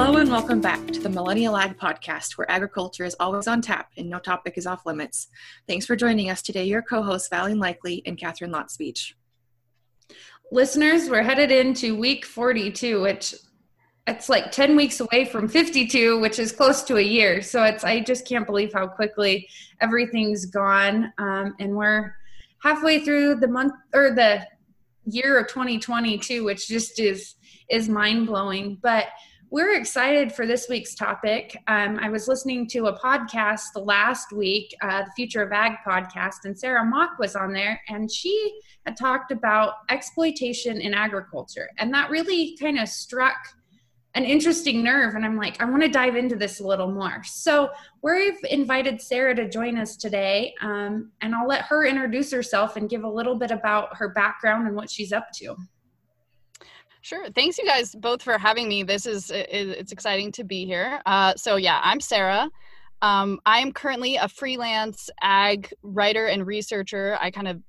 Hello and welcome back to the Millennial Ag Podcast, where agriculture is always on tap and no topic is off limits. Thanks for joining us today, your co-hosts Valley Likely and Catherine Lott Speech. Listeners, we're headed into week 42, which it's like 10 weeks away from 52, which is close to a year. So it's I just can't believe how quickly everything's gone. Um, and we're halfway through the month or the year of 2022, which just is is mind blowing. But we're excited for this week's topic. Um, I was listening to a podcast last week, uh, the Future of Ag podcast, and Sarah Mock was on there, and she had talked about exploitation in agriculture. And that really kind of struck an interesting nerve. And I'm like, I want to dive into this a little more. So we've invited Sarah to join us today, um, and I'll let her introduce herself and give a little bit about her background and what she's up to. Sure. Thanks, you guys, both for having me. This is it's exciting to be here. Uh, so yeah, I'm Sarah. Um, I am currently a freelance ag writer and researcher. I kind of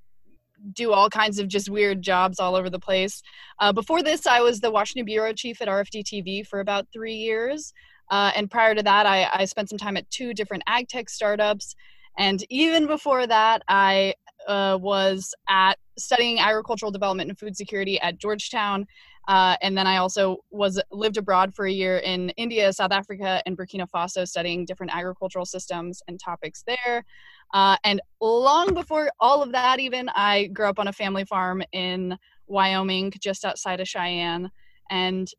do all kinds of just weird jobs all over the place. Uh, before this, I was the Washington bureau chief at RFD TV for about three years. Uh, and prior to that, I, I, spent some time at two different ag tech startups. And even before that, I uh, was at studying agricultural development and food security at Georgetown uh, and then I also was lived abroad for a year in India, South Africa, and Burkina Faso, studying different agricultural systems and topics there. Uh, and long before all of that, even I grew up on a family farm in Wyoming, just outside of Cheyenne. And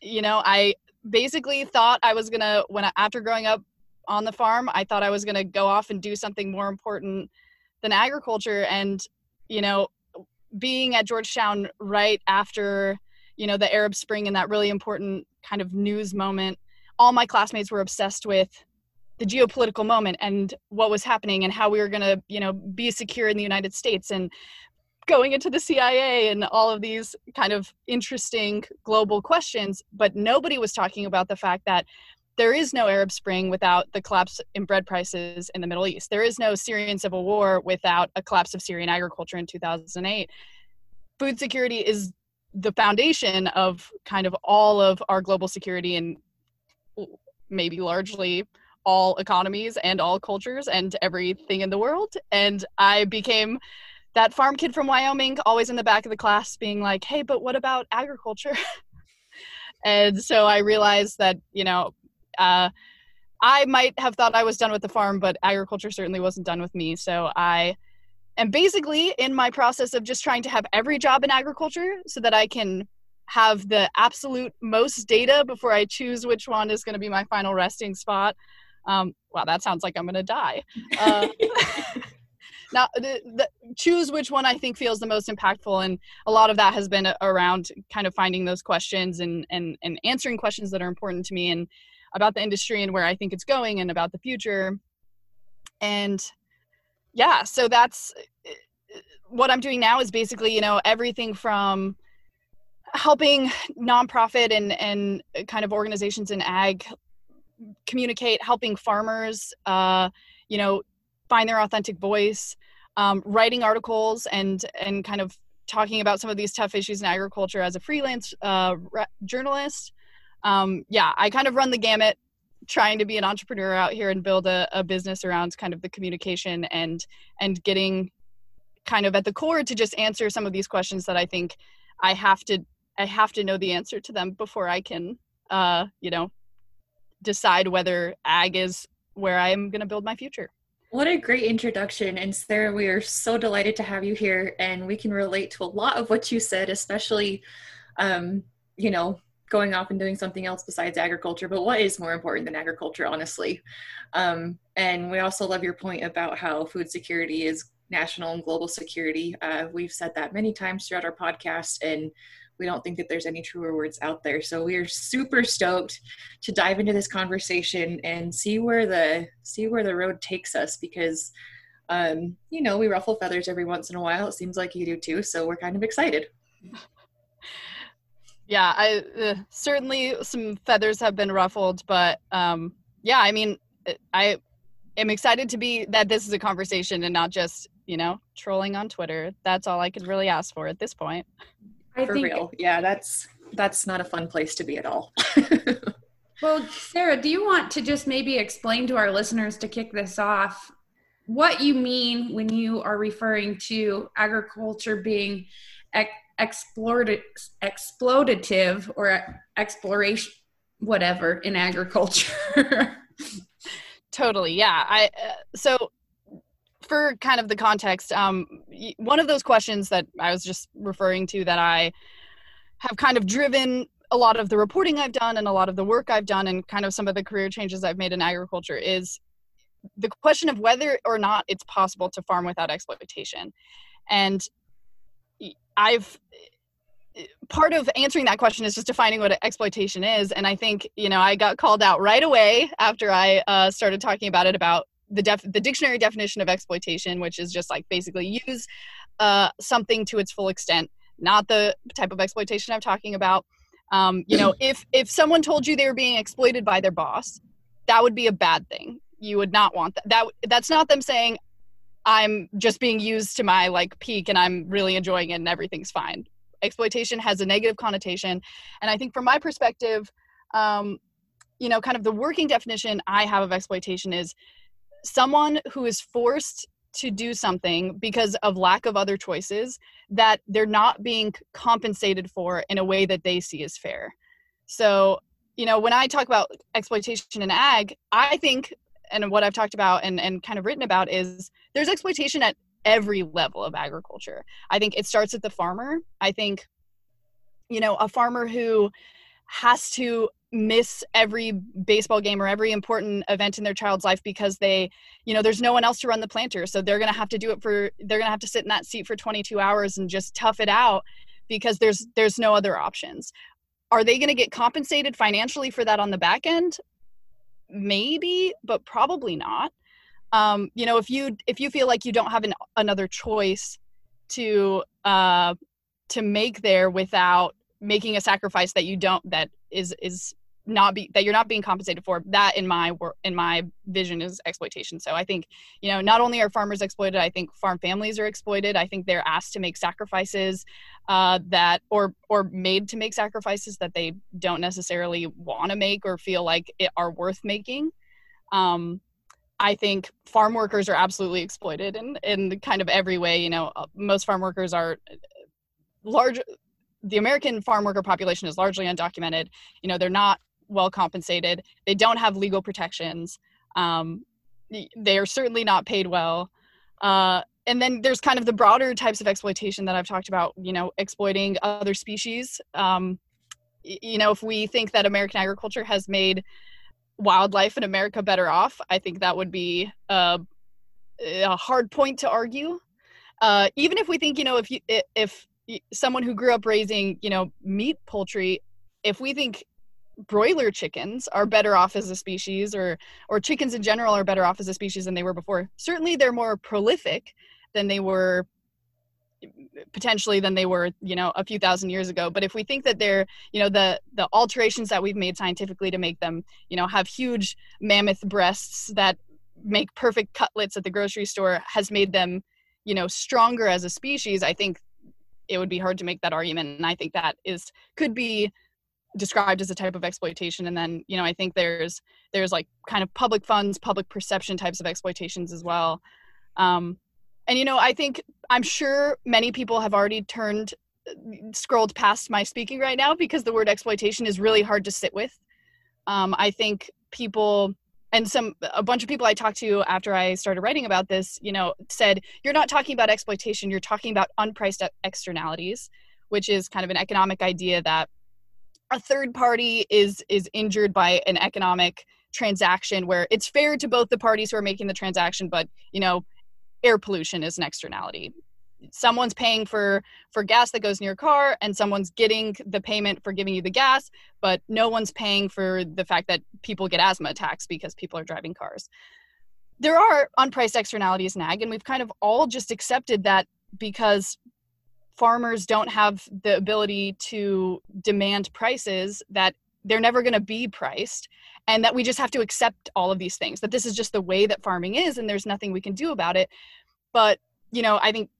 you know, I basically thought I was gonna when I, after growing up on the farm, I thought I was gonna go off and do something more important than agriculture. And you know, being at Georgetown right after you know the arab spring and that really important kind of news moment. All my classmates were obsessed with the geopolitical moment and what was happening and how we were going to you know be secure in the united states and going into the cia and all of these kind of interesting global questions. But nobody was talking about the fact that there is no arab spring without the collapse in bread prices in the middle east. There is no syrian civil war without a collapse of syrian agriculture in 2008 food security is the foundation of kind of all of our global security and maybe largely all economies and all cultures and everything in the world. And I became that farm kid from Wyoming, always in the back of the class, being like, hey, but what about agriculture? and so I realized that, you know, uh, I might have thought I was done with the farm, but agriculture certainly wasn't done with me. So I and basically in my process of just trying to have every job in agriculture so that i can have the absolute most data before i choose which one is going to be my final resting spot um, wow that sounds like i'm going to die. Uh, now the, the, choose which one i think feels the most impactful and a lot of that has been around kind of finding those questions and and, and answering questions that are important to me and about the industry and where i think it's going and about the future. And yeah so that's what i'm doing now is basically you know everything from helping nonprofit and and kind of organizations in ag communicate helping farmers uh, you know find their authentic voice um, writing articles and and kind of talking about some of these tough issues in agriculture as a freelance uh, re- journalist. Um, yeah i kind of run the gamut trying to be an entrepreneur out here and build a, a business around kind of the communication and and getting kind of at the core to just answer some of these questions that I think I have to I have to know the answer to them before I can uh, you know decide whether ag is where I'm going to build my future. What a great introduction. And Sarah, we are so delighted to have you here and we can relate to a lot of what you said, especially um, you know, going off and doing something else besides agriculture but what is more important than agriculture honestly? Um, and we also love your point about how food security is national and global security. Uh, we've said that many times throughout our podcast and we don't think that there's any truer words out there. So we are super stoked to dive into this conversation and see where the see where the road takes us because um, you know we ruffle feathers every once in a while. It seems like you do too so we're kind of excited yeah i uh, certainly some feathers have been ruffled but um yeah i mean uh, i am excited to be that this is a conversation and not just you know trolling on twitter. That's all i could really ask for at this point. I for think, real. Yeah that's that's not a fun place to be at all. Well, Sarah, do you want to just maybe explain to our listeners to kick this off what you mean when you are referring to agriculture being ex- explorative, exploitative or exploration, whatever, in agriculture? totally, yeah. I uh, so for kind of the context, um, one of those questions that I was just referring to that I have kind of driven a lot of the reporting I've done and a lot of the work I've done and kind of some of the career changes I've made in agriculture is the question of whether or not it's possible to farm without exploitation. And I've part of answering that question is just defining what exploitation is and i think you know i got called out right away after i uh, started talking about it about the def- the dictionary definition of exploitation which is just like basically use uh, something to its full extent not the type of exploitation i'm talking about. Um, you know if if someone told you they were being exploited by their boss that would be a bad thing. You would not want that that that's not them saying i'm just being used to my like peak and i'm really enjoying it and everything's fine exploitation has a negative connotation and i think from my perspective um, you know kind of the working definition i have of exploitation is someone who is forced to do something because of lack of other choices that they're not being compensated for in a way that they see as fair. So, you know, when I talk about exploitation in ag, I think, and what I've talked about and, and kind of written about is there's exploitation at every level of agriculture. I think it starts at the farmer. I think, you know, a farmer who has to miss every baseball game or every important event in their child's life because they you know there's no one else to run the planter so they're going to have to do it for they're going to have to sit in that seat for 22 hours and just tough it out because there's there's no other options are they going to get compensated financially for that on the back end maybe but probably not um, you know if you if you feel like you don't have an, another choice to uh to make there without making a sacrifice that you don't that is is not be that you're not being compensated for that in my work in my vision is exploitation. So i think you know not only are farmers exploited i think farm families are exploited. I think they're asked to make sacrifices uh, that or or made to make sacrifices that they don't necessarily want to make or feel like it are worth making. Um, i think farm workers are absolutely exploited in in kind of every way you know uh, most farm workers are uh, large the American farm worker population is largely undocumented. You know, they're not well compensated. They don't have legal protections. Um, they are certainly not paid well. Uh, and then there's kind of the broader types of exploitation that I've talked about, you know, exploiting other species. Um, you know, if we think that American agriculture has made wildlife in America better off, I think that would be a, a hard point to argue. Uh, even if we think, you know, if you, if someone who grew up raising, you know, meat poultry, if we think broiler chickens are better off as a species or or chickens in general are better off as a species than they were before certainly they're more prolific than they were potentially than they were you know a few thousand years ago. But if we think that they're you know the the alterations that we've made scientifically to make them you know have huge mammoth breasts that make perfect cutlets at the grocery store has made them you know stronger as a species i think it would be hard to make that argument. And i think that is could be described as a type of exploitation. And then you know i think there's there's like kind of public funds public perception types of exploitations as well. Um, and you know i think i'm sure many people have already turned scrolled past my speaking right now because the word exploitation is really hard to sit with. Um, i think people and some a bunch of people i talked to after i started writing about this you know said you're not talking about exploitation you're talking about unpriced externalities which is kind of an economic idea that a third party is is injured by an economic transaction where it's fair to both the parties who are making the transaction but you know air pollution is an externality. Someone's paying for for gas that goes in your car and someone's getting the payment for giving you the gas but no one's paying for the fact that people get asthma attacks because people are driving cars. There are unpriced externalities in ag and we've kind of all just accepted that because farmers don't have the ability to demand prices that they're never going to be priced and that we just have to accept all of these things that this is just the way that farming is and there's nothing we can do about it. But you know i think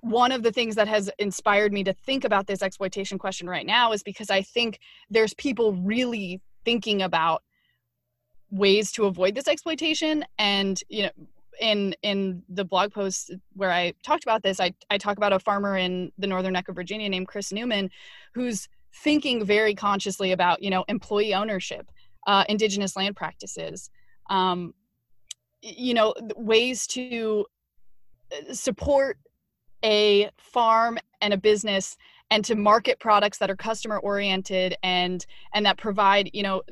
one of the things that has inspired me to think about this exploitation question right now is because i think there's people really thinking about ways to avoid this exploitation. And you know in in the blog post where I talked about this, I, I talk about a farmer in the northern neck of Virginia named Chris Newman, who's thinking very consciously about you know employee ownership, uh, indigenous land practices, um, you know ways to uh, support a farm and a business and to market products that are customer oriented and and that provide you know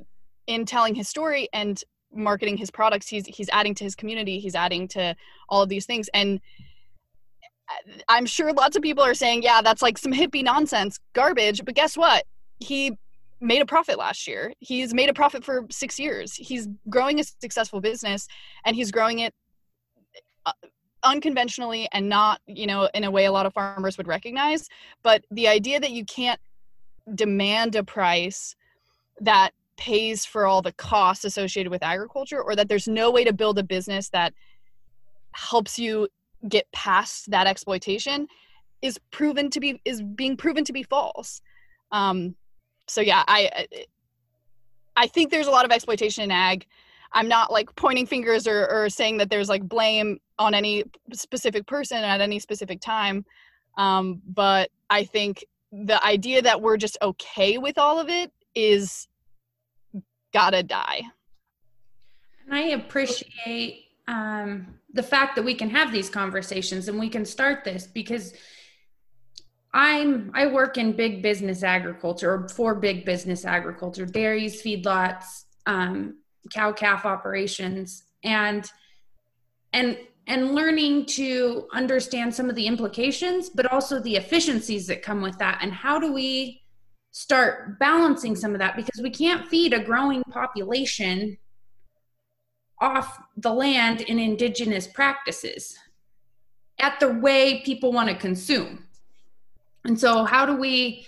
in telling his story and marketing his products he's he's adding to his community he's adding to all of these things. And i'm sure lots of people are saying yeah that's like some hippie nonsense garbage but guess what? He made a profit last year. He's made a profit for six years. He's growing a successful business and he's growing it uh, unconventionally and not you know in a way a lot of farmers would recognize. But the idea that you can't demand a price that pays for all the costs associated with agriculture or that there's no way to build a business that helps you get past that exploitation is proven to be is being proven to be false. Um so yeah i i think there's a lot of exploitation in ag. I'm not like pointing fingers or, or saying that there's like blame on any specific person at any specific time. Um but i think the idea that we're just okay with all of it is gotta die. And I appreciate um, the fact that we can have these conversations and we can start this because I'm I work in big business agriculture or for big business agriculture, dairies, feedlots, um, cow calf operations, and and and learning to understand some of the implications, but also the efficiencies that come with that, and how do we start balancing some of that? Because we can't feed a growing population off the land in indigenous practices at the way people want to consume. And so how do we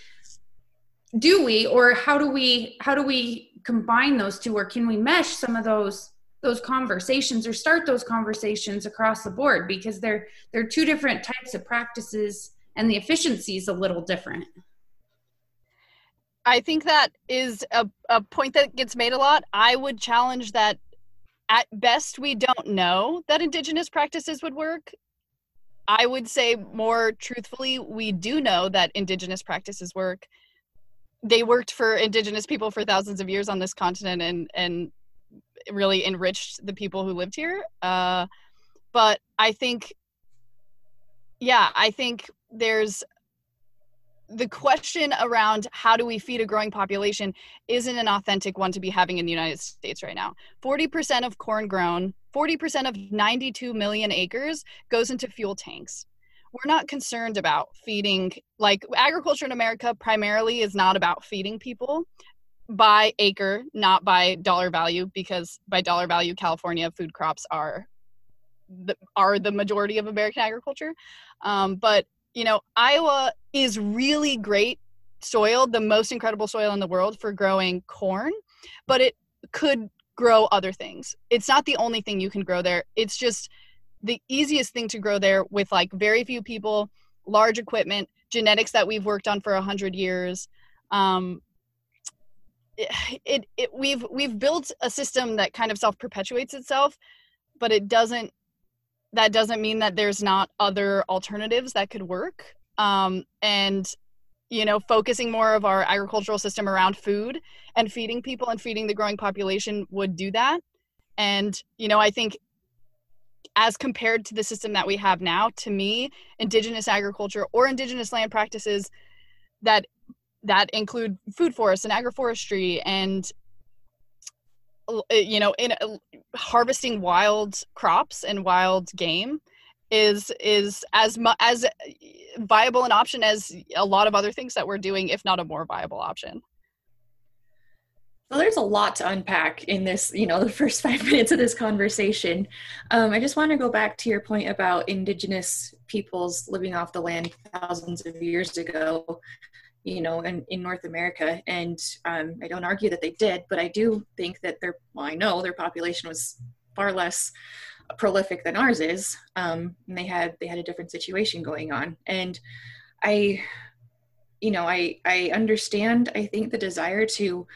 do we or how do we how do we combine those two or can we mesh some of those those conversations or start those conversations across the board because they're they're two different types of practices and the efficiency is a little different. I think that is a, a point that gets made a lot. I would challenge that at best we don't know that indigenous practices would work. I would say more truthfully, we do know that indigenous practices work. They worked for indigenous people for thousands of years on this continent and and really enriched the people who lived here. Uh, but I think, yeah, I think there's the question around how do we feed a growing population isn't an authentic one to be having in the United States right now. 40% of corn grown, 40% of 92 million acres goes into fuel tanks. We're not concerned about feeding, like agriculture in America primarily is not about feeding people by acre, not by dollar value, because by dollar value, California food crops are the, are the majority of American agriculture. Um, but you know, Iowa is really great soil, the most incredible soil in the world for growing corn, but it could grow other things. It's not the only thing you can grow there. It's just the easiest thing to grow there with like very few people, large equipment, genetics that we've worked on for a hundred years. Um, it, it, it we've we've built a system that kind of self perpetuates itself, but it doesn't that doesn't mean that there's not other alternatives that could work. Um, and you know, focusing more of our agricultural system around food and feeding people and feeding the growing population would do that. And you know, I think as compared to the system that we have now, to me, indigenous agriculture or indigenous land practices that that include food forests and agroforestry and you know in uh, harvesting wild crops and wild game is is as mu- as viable an option as a lot of other things that we're doing if not a more viable option well, there's a lot to unpack in this, you know, the first five minutes of this conversation. Um, I just want to go back to your point about indigenous peoples living off the land thousands of years ago you know, in, in North America. And um, I don't argue that they did, but I do think that their, well, I know their population was far less prolific than ours is. Um, and they had, they had a different situation going on. And I, you know, I, I understand, I think the desire to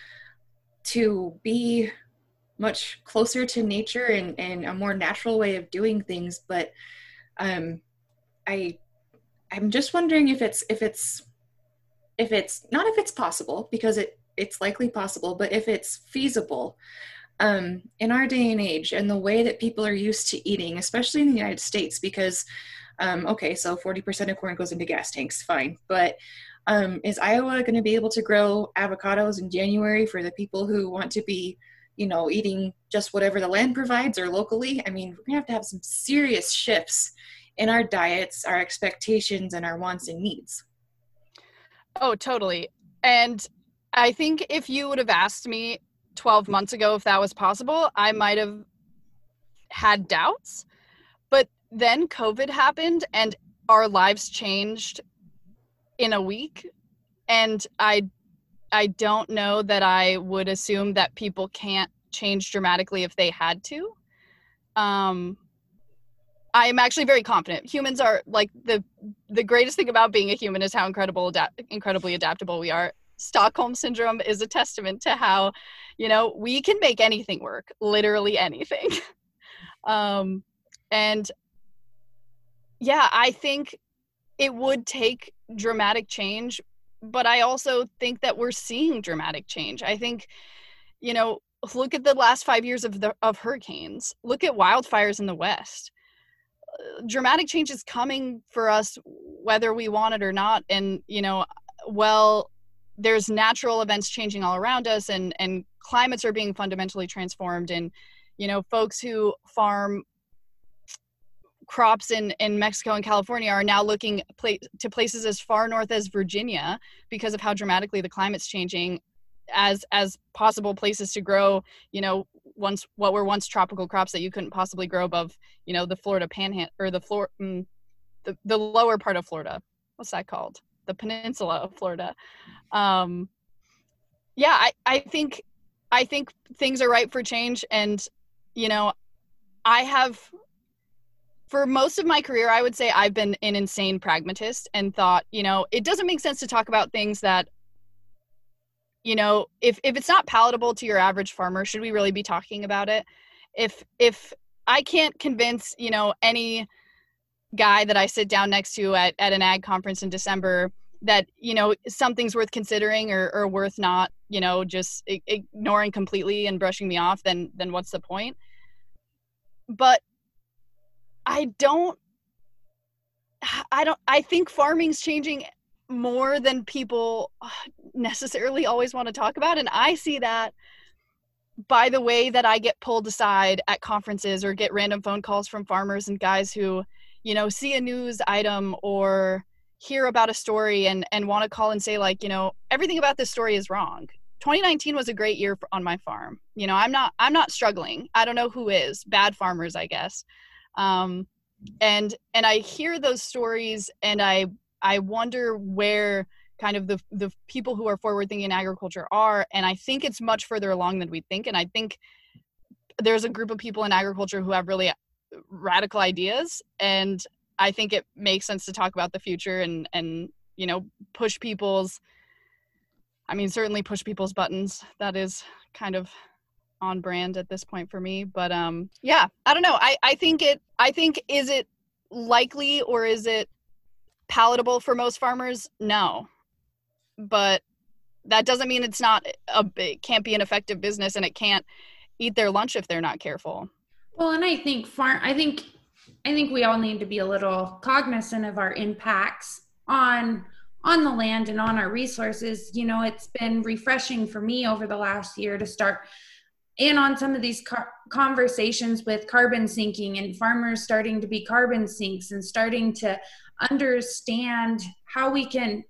to be much closer to nature and, and a more natural way of doing things but um, i i'm just wondering if it's if it's if it's not if it's possible because it it's likely possible but if it's feasible um, in our day and age and the way that people are used to eating especially in the united states because um, okay so 40% of corn goes into gas tanks fine but um, is Iowa going to be able to grow avocados in January for the people who want to be, you know, eating just whatever the land provides or locally? I mean, we're going to have to have some serious shifts in our diets, our expectations, and our wants and needs. Oh, totally. And I think if you would have asked me 12 months ago if that was possible, I might have had doubts. But then COVID happened and our lives changed in a week and i i don't know that i would assume that people can't change dramatically if they had to um i am actually very confident. Humans are like the the greatest thing about being a human is how incredible incredibly adaptable we are. Stockholm syndrome is a testament to how you know we can make anything work literally anything. Um and yeah i think it would take dramatic change but i also think that we're seeing dramatic change. I think you know look at the last 5 years of the of hurricanes. Look at wildfires in the west dramatic change is coming for us whether we want it or not. And you know well there's natural events changing all around us and and climates are being fundamentally transformed. And you know folks who farm crops in, in Mexico and California are now looking pla- to places as far north as Virginia because of how dramatically the climate's changing as as possible places to grow, you know, once what were once tropical crops that you couldn't possibly grow above, you know, the Florida panhandle or the floor mm, the, the lower part of Florida. What's that called? The peninsula of Florida. Um, yeah, I, I think I think things are ripe for change and you know, I have for most of my career, I would say I've been an insane pragmatist and thought, you know, it doesn't make sense to talk about things that, you know, if if it's not palatable to your average farmer, should we really be talking about it? If if I can't convince, you know, any guy that I sit down next to at, at an ag conference in December that, you know, something's worth considering or, or worth not, you know, just ignoring completely and brushing me off, then then what's the point? But I don't I don't I think farming's changing more than people uh, necessarily always want to talk about and I see that by the way that I get pulled aside at conferences or get random phone calls from farmers and guys who you know see a news item or hear about a story and and want to call and say like you know everything about this story is wrong. 2019 was a great year for, on my farm. You know i'm not i'm not struggling. I don't know who is. Bad farmers i guess. Um, and and i hear those stories and i i wonder where kind of the the people who are forward thinking in agriculture are and i think it's much further along than we think and i think there's a group of people in agriculture who have really radical ideas and i think it makes sense to talk about the future and and you know push people's i mean certainly push people's buttons. That is kind of on brand at this point for me but um yeah i don't know. I i think it i think is it likely or is it palatable for most farmers? No. But that doesn't mean it's not a it can't be an effective business and it can't eat their lunch if they're not careful. Well and i think farm i think i think we all need to be a little cognizant of our impacts on on the land and on our resources. You know it's been refreshing for me over the last year to start and on some of these car- conversations with carbon sinking and farmers starting to be carbon sinks and starting to understand how we can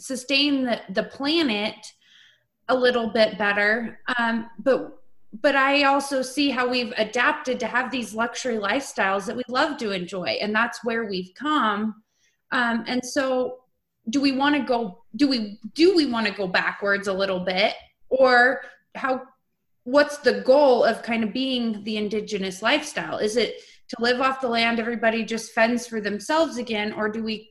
sustain the, the planet a little bit better. Um, but but i also see how we've adapted to have these luxury lifestyles that we love to enjoy and that's where we've come. Um, and so do we want to go do we do we want to go backwards a little bit? Or how what's the goal of kind of being the indigenous lifestyle? Is it to live off the land everybody just fends for themselves again or do we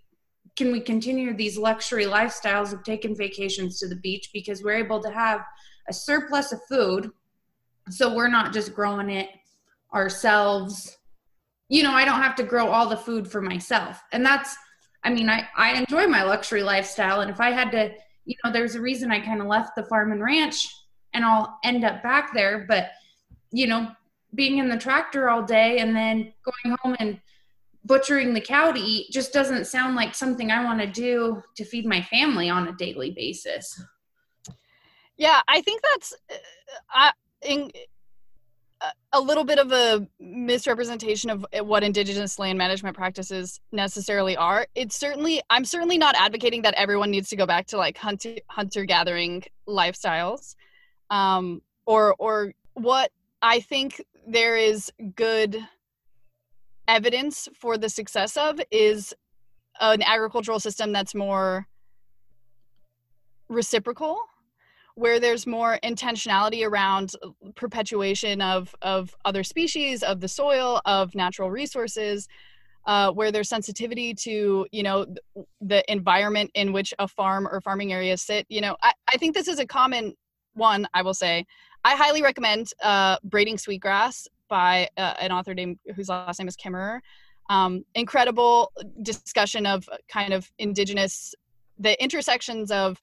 can we continue these luxury lifestyles of taking vacations to the beach because we're able to have a surplus of food so we're not just growing it ourselves? You know i don't have to grow all the food for myself. And that's i mean i i enjoy my luxury lifestyle and if i had to you know there's a reason i kind of left the farm and ranch and i'll end up back there but you know being in the tractor all day and then going home and butchering the cow to eat just doesn't sound like something I want to do to feed my family on a daily basis. Yeah, I think that's uh, in, uh, a little bit of a misrepresentation of what indigenous land management practices necessarily are. It's certainly I'm certainly not advocating that everyone needs to go back to like hunter hunter gathering lifestyles. Um, or or what I think there is good evidence for the success of is an agricultural system that's more reciprocal where there's more intentionality around perpetuation of of other species of the soil of natural resources uh, where there's sensitivity to you know the environment in which a farm or farming area sit you know I, I think this is a common one i will say i highly recommend uh, braiding sweetgrass by uh, an author named whose last name is Kimmerer. Um, incredible discussion of kind of indigenous, the intersections of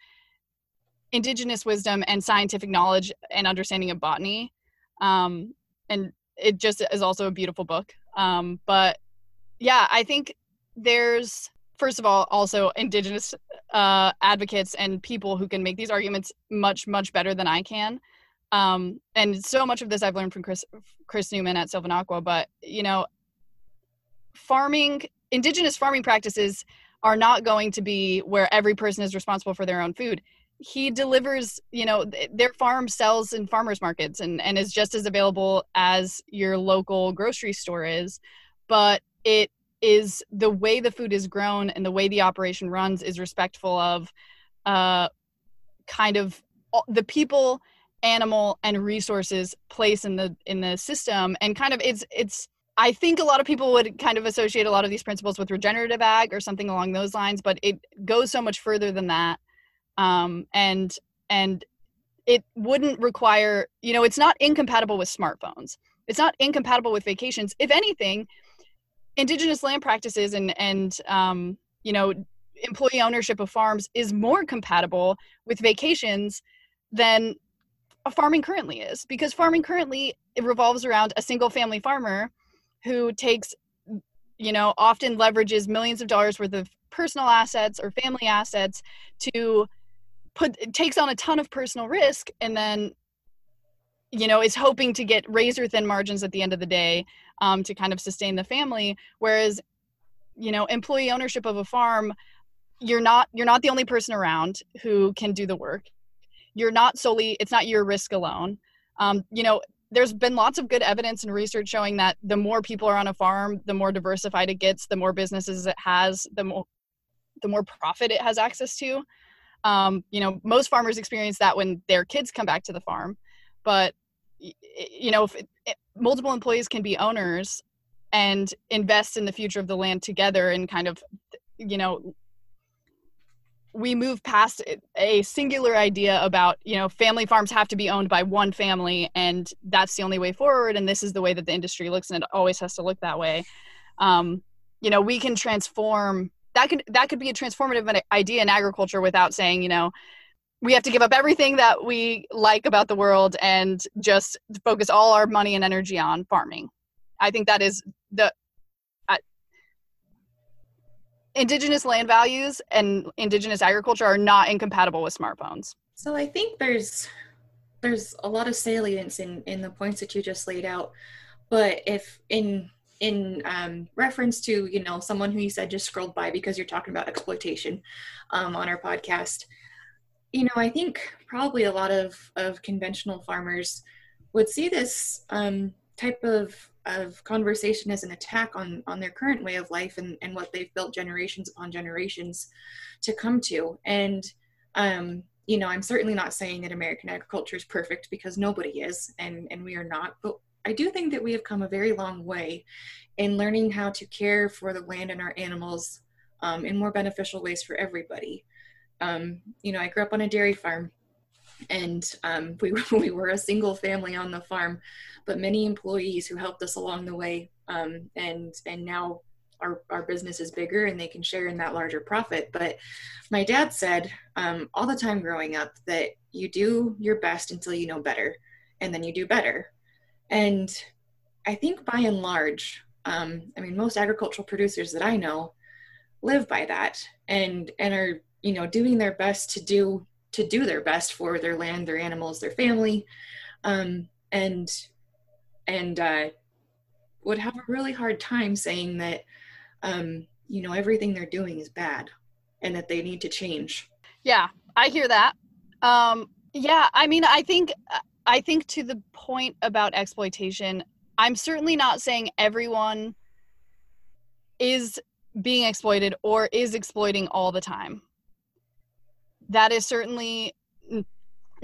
indigenous wisdom and scientific knowledge and understanding of botany. Um, and it just is also a beautiful book. Um, but yeah, I think there's first of all also indigenous uh, advocates and people who can make these arguments much much better than I can um, and so much of this I've learned from Chris Chris Newman at Sylvanaqua, But you know, farming, indigenous farming practices are not going to be where every person is responsible for their own food. He delivers, you know, their farm sells in farmers markets and and is just as available as your local grocery store is, but it is the way the food is grown and the way the operation runs is respectful of uh kind of the people animal and resources place in the in the system and kind of it's it's I think a lot of people would kind of associate a lot of these principles with regenerative ag or something along those lines, but it goes so much further than that. Um, and and it wouldn't require, you know, it's not incompatible with smartphones. It's not incompatible with vacations. If anything, indigenous land practices and and um, you know employee ownership of farms is more compatible with vacations than farming currently is because farming currently it revolves around a single family farmer who takes you know often leverages millions of dollars worth of personal assets or family assets to put takes on a ton of personal risk and then you know is hoping to get razor thin margins at the end of the day um, to kind of sustain the family. Whereas you know employee ownership of a farm you're not you're not the only person around who can do the work. You're not solely it's not your risk alone. Um, you know there's been lots of good evidence and research showing that the more people are on a farm the more diversified it gets the more businesses it has the more the more profit it has access to. Um, you know most farmers experience that when their kids come back to the farm. But you know if it, multiple employees can be owners and invest in the future of the land together and kind of you know we move past a singular idea about you know family farms have to be owned by one family and that's the only way forward and this is the way that the industry looks and it always has to look that way. Um, you know we can transform that could that could be a transformative idea in agriculture without saying you know we have to give up everything that we like about the world and just focus all our money and energy on farming i think that is the indigenous land values and indigenous agriculture are not incompatible with smartphones. So I think there's there's a lot of salience in in the points that you just laid out, but if in in um, reference to you know someone who you said just scrolled by because you're talking about exploitation um, on our podcast, you know I think probably a lot of of conventional farmers would see this um, type of of conversation as an attack on on their current way of life and and what they've built generations upon generations to come to and um you know i'm certainly not saying that american agriculture is perfect because nobody is and and we are not but i do think that we have come a very long way in learning how to care for the land and our animals um, in more beneficial ways for everybody. Um, you know, I grew up on a dairy farm and um, we, we were a single family on the farm, but many employees who helped us along the way. Um, and, and now our, our business is bigger and they can share in that larger profit. But my dad said um, all the time growing up that you do your best until you know better, and then you do better. And I think by and large, um, I mean, most agricultural producers that I know live by that and and are you know doing their best to do to do their best for their land, their animals, their family, um, and and uh, would have a really hard time saying that um, you know everything they're doing is bad and that they need to change. Yeah, I hear that. Um, yeah, I mean, I think I think to the point about exploitation, I'm certainly not saying everyone is being exploited or is exploiting all the time. That is certainly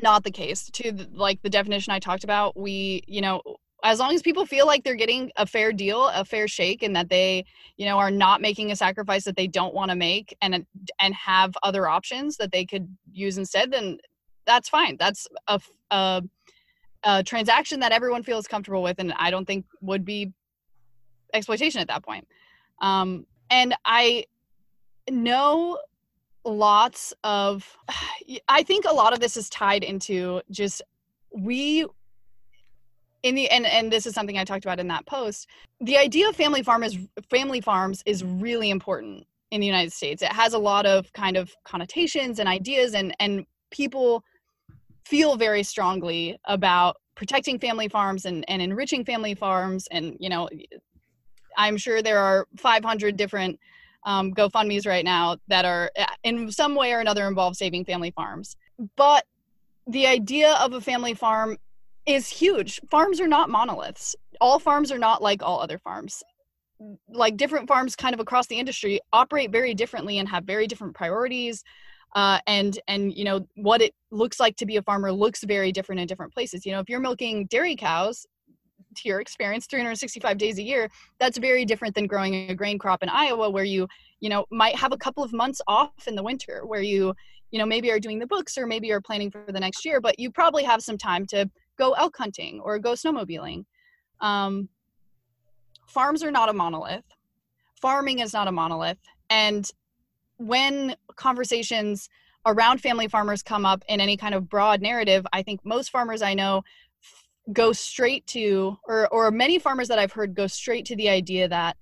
not the case to like the definition I talked about. We, you know, as long as people feel like they're getting a fair deal, a fair shake, and that they, you know, are not making a sacrifice that they don't want to make, and and have other options that they could use instead, then that's fine. That's a, a, a transaction that everyone feels comfortable with, and I don't think would be exploitation at that point. Um, and I know lots of i think a lot of this is tied into just we in the and and this is something i talked about in that post the idea of family farm is family farms is really important in the united states. It has a lot of kind of connotations and ideas and and people feel very strongly about protecting family farms and, and enriching family farms and you know i'm sure there are 500 different um, gofundme's right now that are uh, in some way or another involve saving family farms but the idea of a family farm is huge. Farms are not monoliths. All farms are not like all other farms. Like different farms, kind of across the industry, operate very differently and have very different priorities. Uh, and and you know what it looks like to be a farmer looks very different in different places. You know, if you're milking dairy cows, to your experience 365 days a year that's very different than growing a grain crop in iowa where you you know might have a couple of months off in the winter where you you know maybe are doing the books or maybe are planning for the next year but you probably have some time to go elk hunting or go snowmobiling. Um, farms are not a monolith. Farming is not a monolith. And when conversations around family farmers come up in any kind of broad narrative, I think most farmers I know go straight to, or, or many farmers that I've heard go straight to the idea that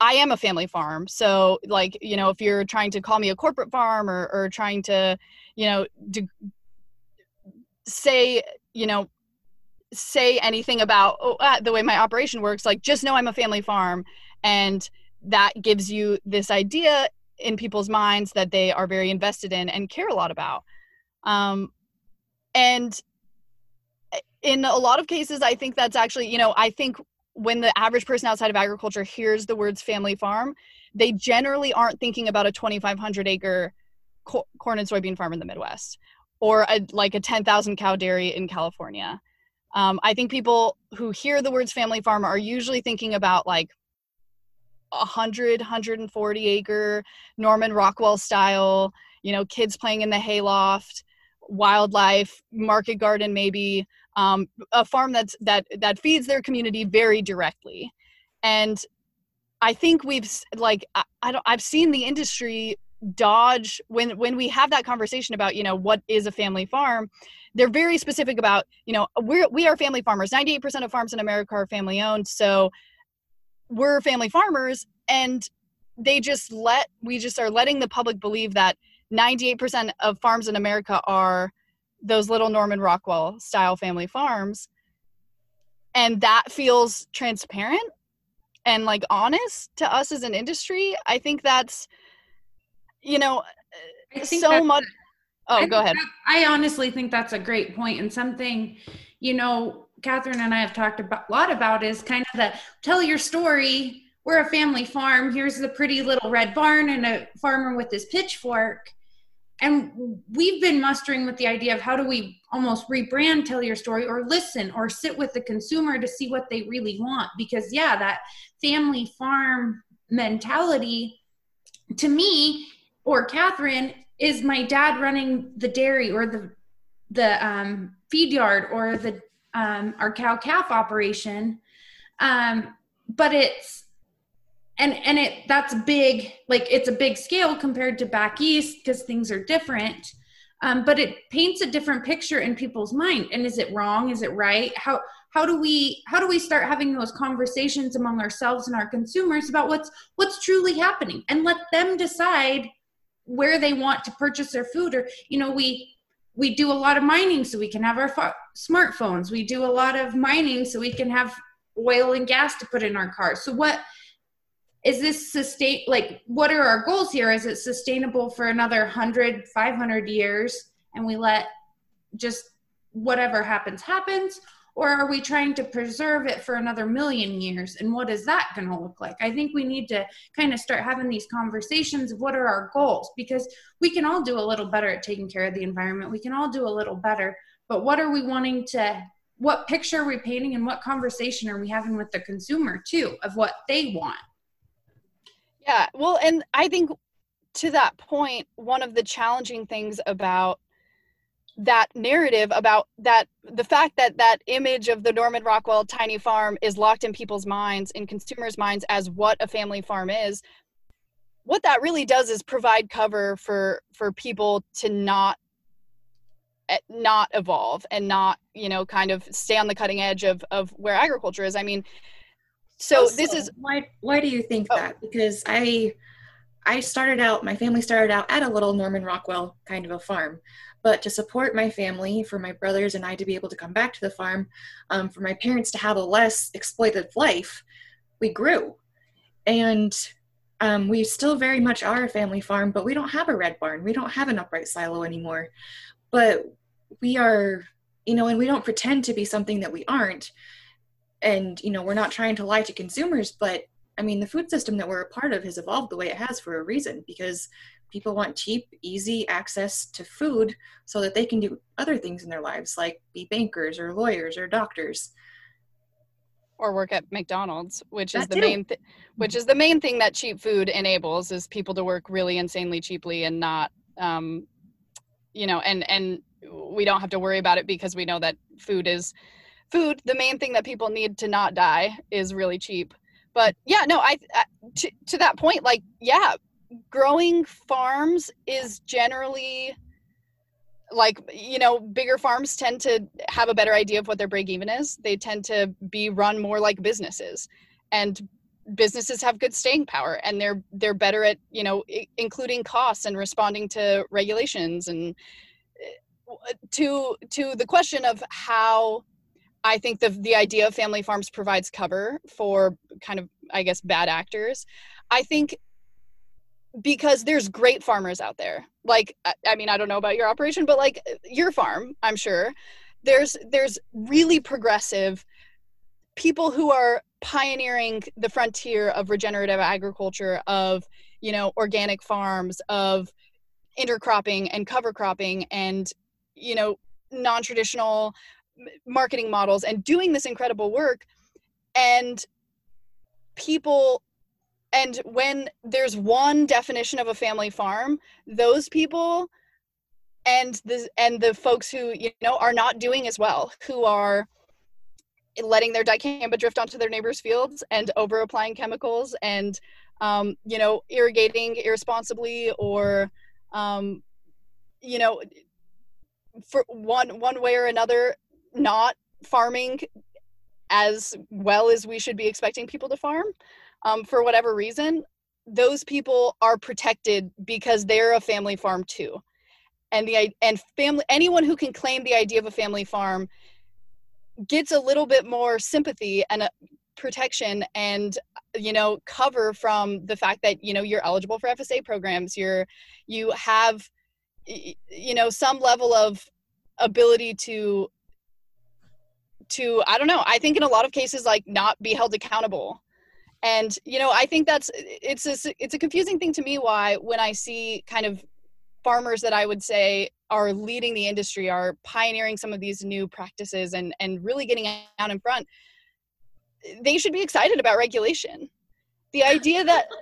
I am a family farm. So, like, you know, if you're trying to call me a corporate farm or, or trying to, you know, do, say you know say anything about oh, uh, the way my operation works like just know i'm a family farm and that gives you this idea in people's minds that they are very invested in and care a lot about um, and in a lot of cases i think that's actually you know i think when the average person outside of agriculture hears the words family farm they generally aren't thinking about a 2500 acre corn and soybean farm in the midwest or a, like a 10,000 cow dairy in California. Um, I think people who hear the words family farm are usually thinking about like 100, 140 acre Norman Rockwell style, you know, kids playing in the hayloft, wildlife, market garden, maybe um, a farm that's that that feeds their community very directly. And I think we've like I, I don't I've seen the industry dodge when when we have that conversation about you know what is a family farm they're very specific about you know we're we are family farmers 98% of farms in america are family owned so we're family farmers and they just let we just are letting the public believe that 98% of farms in america are those little norman rockwell style family farms and that feels transparent and like honest to us as an industry i think that's you know, so much. Oh, I go ahead. I honestly think that's a great point and something, you know, Catherine and I have talked about, a lot about is kind of the tell your story. We're a family farm. Here's the pretty little red barn and a farmer with his pitchfork. And we've been mustering with the idea of how do we almost rebrand tell your story or listen or sit with the consumer to see what they really want. Because, yeah, that family farm mentality to me or Catherine, is my dad running the dairy or the the um, feed yard or the um, our cow calf operation? Um, but it's and and it that's big like it's a big scale compared to back east because things are different. Um, but it paints a different picture in people's mind. And is it wrong? Is it right? How how do we how do we start having those conversations among ourselves and our consumers about what's what's truly happening? And let them decide where they want to purchase their food. Or you know we we do a lot of mining so we can have our smartphones. We do a lot of mining so we can have oil and gas to put in our cars. So what is this sustain like what are our goals here? Is it sustainable for another 100 500 years and we let just whatever happens happens? Or are we trying to preserve it for another million years? And what is that going to look like? I think we need to kind of start having these conversations of what are our goals? Because we can all do a little better at taking care of the environment. We can all do a little better. But what are we wanting to what picture are we painting and what conversation are we having with the consumer too of what they want yeah, well, and I think to that point, one of the challenging things about that narrative about that the fact that that image of the Norman Rockwell tiny farm is locked in people's minds in consumers minds as what a family farm is what that really does is provide cover for for people to not eh, not evolve and not you know kind of stay on the cutting edge of of where agriculture is. I mean so also, this is why why do you think oh. that? Because i i started out my family started out at a little norman rockwell kind of a farm. But to support my family for my brothers and i to be able to come back to the farm um, for my parents to have a less exploited life we grew. And um, we still very much are a family farm but we don't have a red barn. We don't have an upright silo anymore. But we are you know and we don't pretend to be something that we aren't and you know we're not trying to lie to consumers but i mean the food system that we're a part of has evolved the way it has for a reason because people want cheap easy access to food so that they can do other things in their lives like be bankers or lawyers or doctors or work at McDonald's, which that is the too. main th- which is the main thing that cheap food enables is people to work really insanely cheaply and not um you know and and we don't have to worry about it because we know that food is food the main thing that people need to not die is really cheap. But yeah no i, I to, to that point like yeah growing farms is generally like you know bigger farms tend to have a better idea of what their break even is. They tend to be run more like businesses. And businesses have good staying power and they're they're better at you know including costs and responding to regulations. And uh, to to the question of how I think the the idea of family farms provides cover for kind of I guess bad actors. I think because there's great farmers out there. Like I mean I don't know about your operation but like your farm, I'm sure. There's there's really progressive people who are pioneering the frontier of regenerative agriculture of, you know, organic farms of intercropping and cover cropping and you know non-traditional marketing models and doing this incredible work and people and when there's one definition of a family farm those people and the and the folks who you know are not doing as well who are letting their dicamba drift onto their neighbors fields and over applying chemicals and um, you know irrigating irresponsibly or um, you know for one one way or another not farming as well as we should be expecting people to farm um, for whatever reason those people are protected because they're a family farm too. And the and family anyone who can claim the idea of a family farm gets a little bit more sympathy and uh, protection and you know cover from the fact that you know you're eligible for FSA programs you're you have you know some level of ability to to i don't know i think in a lot of cases like not be held accountable and you know i think that's it's a, it's a confusing thing to me why when i see kind of farmers that i would say are leading the industry are pioneering some of these new practices and and really getting out in front they should be excited about regulation the idea that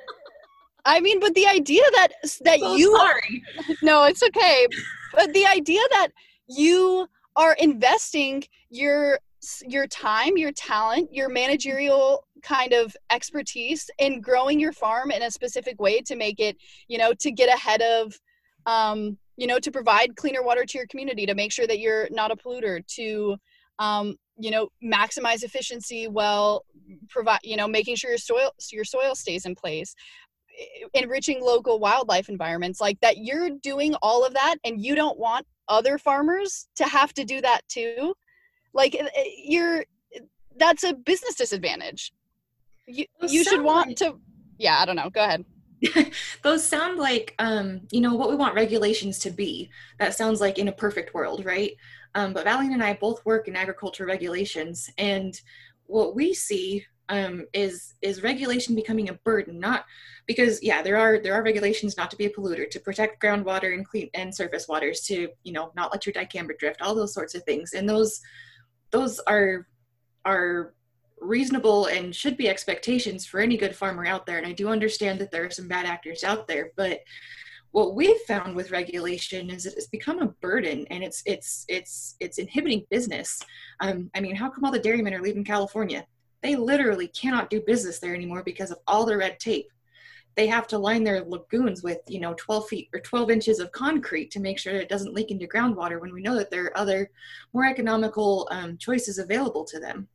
I mean, but the idea that that So you sorry. no, it's okay. But the idea that you are investing your your time, your talent, your managerial kind of expertise in growing your farm in a specific way to make it, you know, to get ahead of um, you know, to provide cleaner water to your community, to make sure that you're not a polluter, to um, you know, maximize efficiency while provide, you know, making sure your soil your soil stays in place enriching local wildlife environments like that you're doing all of that and you don't want other farmers to have to do that too like eh, eh, you're that's a business disadvantage you, Those you should want like- to yeah i don't know go ahead Those sound like, um, you know, what we want regulations to be. That sounds like in a perfect world, right? Um, but Valian and I both work in agriculture regulations, and what we see um, is is regulation becoming a burden. Not because, yeah, there are there are regulations not to be a polluter, to protect groundwater and clean and surface waters, to you know not let your dicamba drift, all those sorts of things, and those those are are reasonable and should be expectations for any good farmer out there. And I do understand that there are some bad actors out there, but what we've found with regulation is it's become a burden and it's it's it's it's inhibiting business. Um, I mean, how come all the dairymen are leaving California? They literally cannot do business there anymore because of all the red tape. They have to line their lagoons with, you know, 12 feet or 12 inches of concrete to make sure that it doesn't leak into groundwater when we know that there are other more economical um, choices available to them.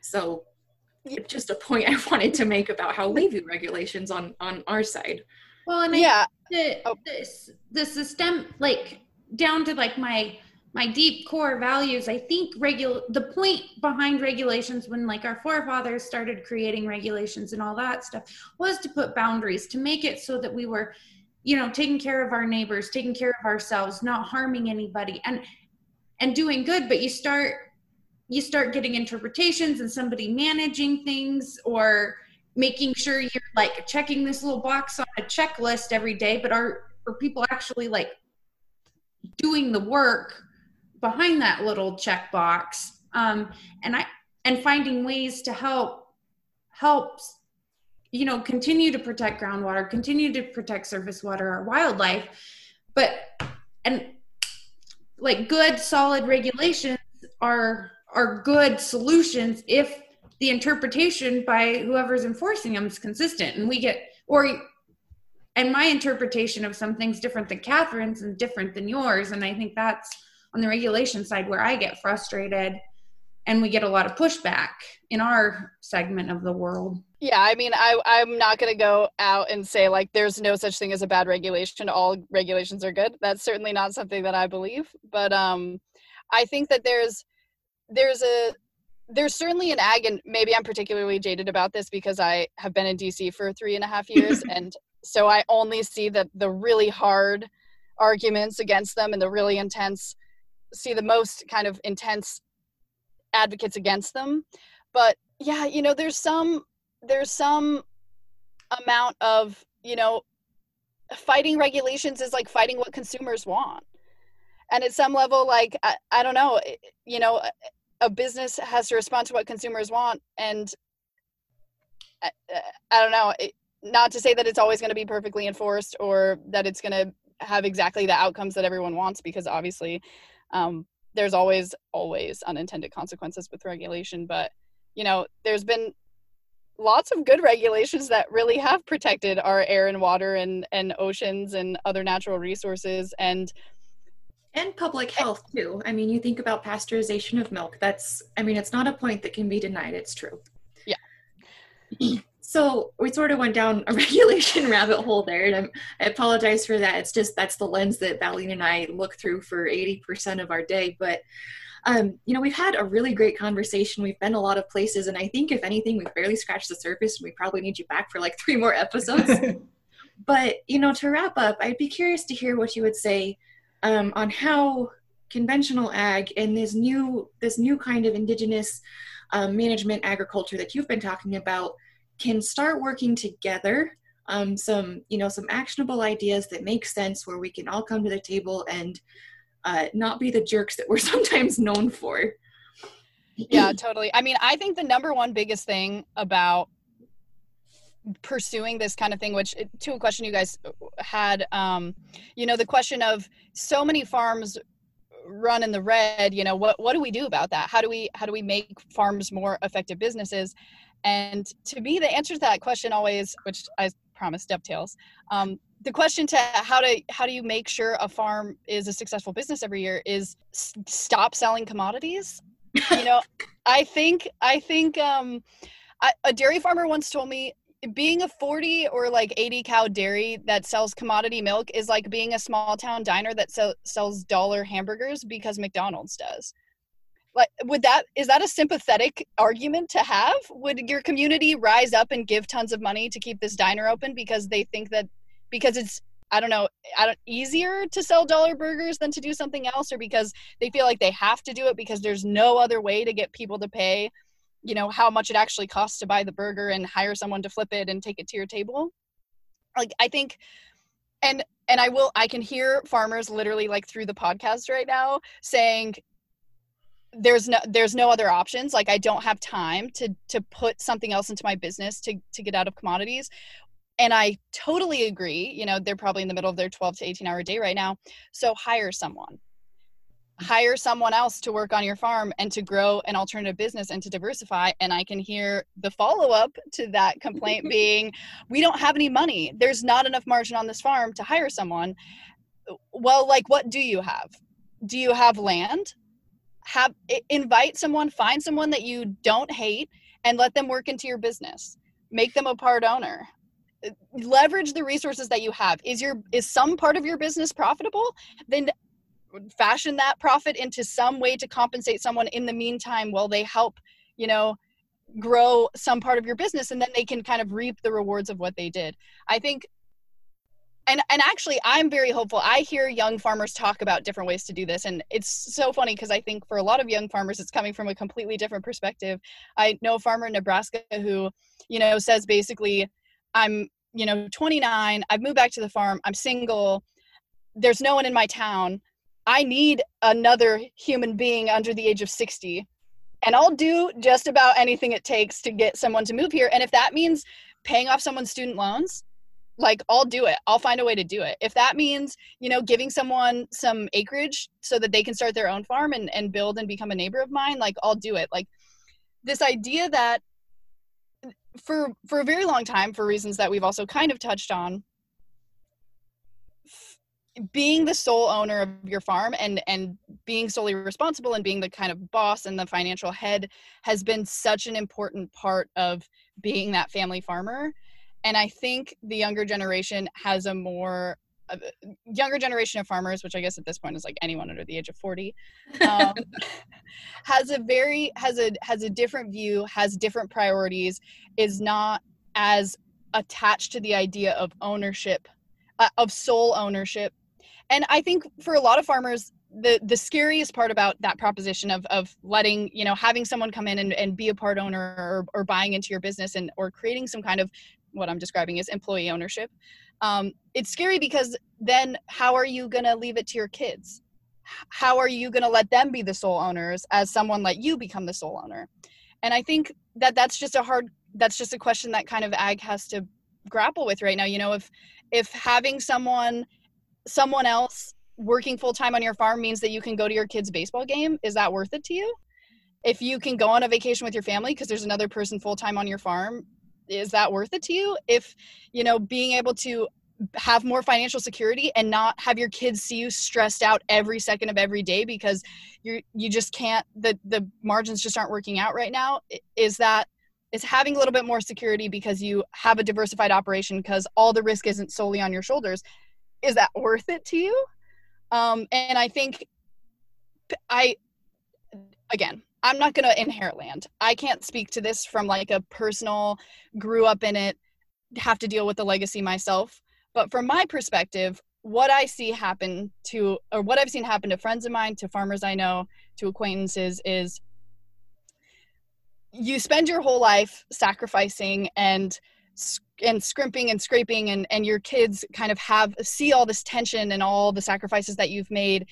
So just a point I wanted to make about how we view regulations on on our side. Well, and I yeah the, Oh. the, the system like down to like my my deep core values i think regul the point behind regulations when like our forefathers started creating regulations and all that stuff was to put boundaries to make it so that we were you know taking care of our neighbors taking care of ourselves not harming anybody and and doing good. But you start you start getting interpretations and somebody managing things or making sure you're like checking this little box on a checklist every day but are are people actually like doing the work behind that little checkbox um and i and finding ways to help help you know continue to protect groundwater continue to protect surface water our wildlife. But and like good solid regulations are are good solutions if the interpretation by whoever's enforcing them is consistent. And we get or and my interpretation of something's different than catherine's and different than yours. And i think that's on the regulation side where i get frustrated and we get a lot of pushback in our segment of the world. Yeah i mean i i'm not going to go out and say like there's no such thing as a bad regulation. All regulations are good. That's certainly not something that i believe. But um i think that there's there's a there's certainly an ag and maybe i'm particularly jaded about this because i have been in dc for three and a half years. And so i only see that the really hard arguments against them and the really intense see the most kind of intense advocates against them. But yeah you know there's some there's some amount of you know fighting regulations is like fighting what consumers want. And at some level like i, I don't know eh, you know a, business has to respond to what consumers want and i, I don't know it, not to say that it's always going to be perfectly enforced or that it's going to have exactly the outcomes that everyone wants because obviously um, there's always always unintended consequences with regulation but you know there's been lots of good regulations that really have protected our air and water and and oceans and other natural resources and And public health too. I mean, you think about pasteurization of milk. That's I mean, it's not a point that can be denied. It's true. Yeah. So we sort of went down a regulation rabbit hole there, and I'm, I apologize for that. It's just that's the lens that Valine and I look through for 80% of our day. But um, you know, we've had a really great conversation. We've been a lot of places, and I think if anything, we've barely scratched the surface, and we probably need you back for like three more episodes. but you know, to wrap up, I'd be curious to hear what you would say um, on how conventional ag and this new this new kind of indigenous um, management agriculture that you've been talking about can start working together um, some you know some actionable ideas that make sense where we can all come to the table and uh, not be the jerks that we're sometimes known for. Yeah totally. I mean i think the number one biggest thing about pursuing this kind of thing which to a question you guys had um you know the question of so many farms run in the red you know what what do we do about that? How do we how do we make farms more effective businesses and to me the answer to that question always which i promise dovetails um, the question to how to how do you make sure a farm is a successful business every year is s- stop selling commodities you know i think i think um I, a dairy farmer once told me being a 40 or like 80 cow dairy that sells commodity milk is like being a small town diner that sell, sells dollar hamburgers because McDonald's does. Like would that is that a sympathetic argument to have? Would your community rise up and give tons of money to keep this diner open because they think that because it's I don't know, I don't easier to sell dollar burgers than to do something else or because they feel like they have to do it because there's no other way to get people to pay you know how much it actually costs to buy the burger and hire someone to flip it and take it to your table like i think and and i will i can hear farmers literally like through the podcast right now saying there's no there's no other options. Like i don't have time to to put something else into my business to to get out of commodities. And i totally agree you know they're probably in the middle of their 12 to 18 hour day right now. So hire someone. Hire someone else to work on your farm and to grow an alternative business and to diversify. And i can hear the follow-up to that complaint being we don't have any money. There's not enough margin on this farm to hire someone. Well like what do you have? Do you have land have invite someone find someone that you don't hate and let them work into your business. Make them a part owner. Uh, leverage the resources that you have. Is your is some part of your business profitable? Then fashion that profit into some way to compensate someone in the meantime while they help you know grow some part of your business and then they can kind of reap the rewards of what they did. I think and and actually i'm very hopeful i hear young farmers talk about different ways to do this and it's so funny because i think for a lot of young farmers it's coming from a completely different perspective i know a farmer in nebraska who you know says basically i'm you know 29 i've moved back to the farm i'm single there's no one in my town I need another human being under the age of 60. And I'll do just about anything it takes to get someone to move here. And if that means paying off someone's student loans, like I'll do it. I'll find a way to do it. If that means, you know, giving someone some acreage so that they can start their own farm and, and build and become a neighbor of mine, like I'll do it. Like this idea that for for a very long time, for reasons that we've also kind of touched on, being the sole owner of your farm and and being solely responsible and being the kind of boss and the financial head has been such an important part of being that family farmer and i think the younger generation has a more uh, younger generation of farmers which i guess at this point is like anyone under the age of 40 um, has a very has a has a different view has different priorities is not as attached to the idea of ownership uh, of sole ownership. And i think for a lot of farmers the the scariest part about that proposition of of letting you know having someone come in and, and be a part owner or, or buying into your business and or creating some kind of what i'm describing is employee ownership. Um, it's scary because then how are you going to leave it to your kids? How are you going to let them be the sole owners as someone let you become the sole owner? And i think that that's just a hard that's just a question that kind of ag has to grapple with right now. You know if if having someone someone else working full time on your farm means that you can go to your kid's baseball game, is that worth it to you? If you can go on a vacation with your family because there's another person full time on your farm, is that worth it to you? If, you know, being able to have more financial security and not have your kids see you stressed out every second of every day because you you just can't the the margins just aren't working out right now is that is having a little bit more security because you have a diversified operation because all the risk isn't solely on your shoulders is that worth it to you? Um, and I think I, again, I'm not going to inherit land. I can't speak to this from like a personal, grew up in it, have to deal with the legacy myself. But from my perspective, what I see happen to, or what I've seen happen to friends of mine, to farmers I know, to acquaintances is you spend your whole life sacrificing and and scrimping and scraping and and your kids kind of have see all this tension and all the sacrifices that you've made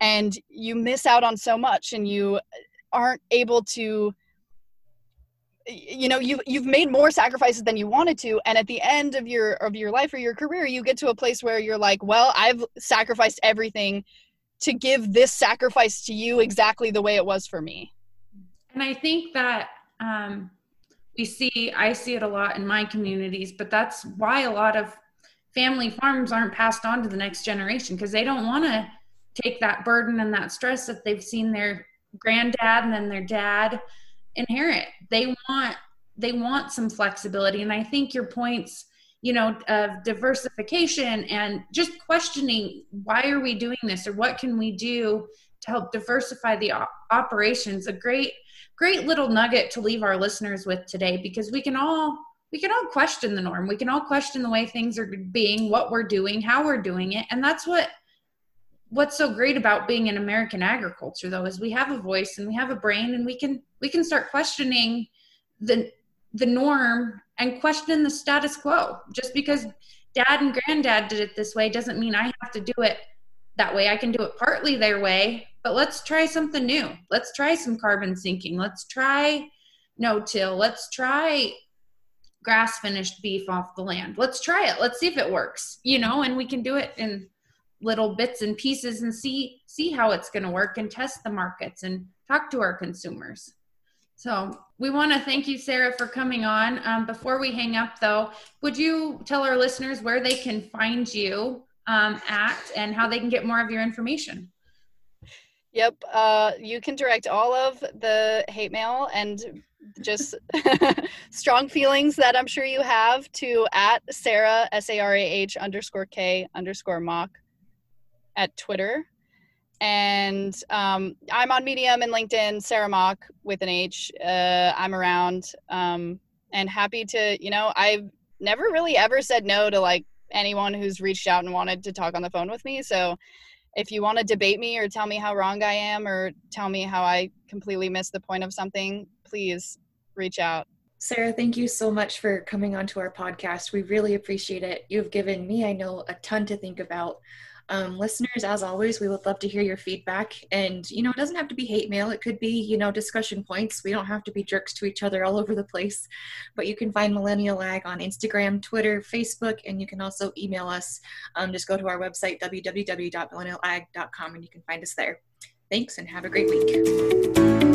and you miss out on so much and you aren't able to you know you've you've made more sacrifices than you wanted to. And at the end of your of your life or your career you get to a place where you're like well i've sacrificed everything to give this sacrifice to you exactly the way it was for me. And i think that um we see i see it a lot in my communities but that's why a lot of family farms aren't passed on to the next generation because they don't want to take that burden and that stress that they've seen their granddad and then their dad inherit. They want they want some flexibility. And i think your points you know of diversification and just questioning why are we doing this or what can we do to help diversify the operations a great great little nugget to leave our listeners with today because we can all we can all question the norm. We can all question the way things are being what we're doing how we're doing it. And that's what what's so great about being in american agriculture though is we have a voice and we have a brain and we can we can start questioning the the norm and question the status quo. Just because dad and granddad did it this way doesn't mean i have to do it that way. I can do it partly their way but let's try something new. Let's try some carbon sinking. Let's try no till. Let's try grass finished beef off the land. Let's try it. Let's see if it works you know and we can do it in little bits and pieces and see see how it's going to work and test the markets and talk to our consumers. So we want to thank you sarah for coming on. Um, before we hang up though would you tell our listeners where they can find you um, at and how they can get more of your information? Yep. Uh, you can direct all of the hate mail and just strong feelings that I'm sure you have to at Sarah S A R A H underscore K underscore mock at Twitter. And um, I'm on Medium and LinkedIn, Sarah Mock with an H. Uh, I'm around um, and happy to, you know, I've never really ever said no to like anyone who's reached out and wanted to talk on the phone with me. So if you want to debate me or tell me how wrong I am or tell me how I completely missed the point of something, please reach out. Sarah, thank you so much for coming onto our podcast. We really appreciate it. You've given me, I know, a ton to think about. Um, listeners, as always, we would love to hear your feedback. And, you know, it doesn't have to be hate mail. It could be, you know, discussion points. We don't have to be jerks to each other all over the place. But you can find Millennial Ag on Instagram, Twitter, Facebook, and you can also email us. Um, just go to our website, www.millennialag.com, and you can find us there. Thanks and have a great week.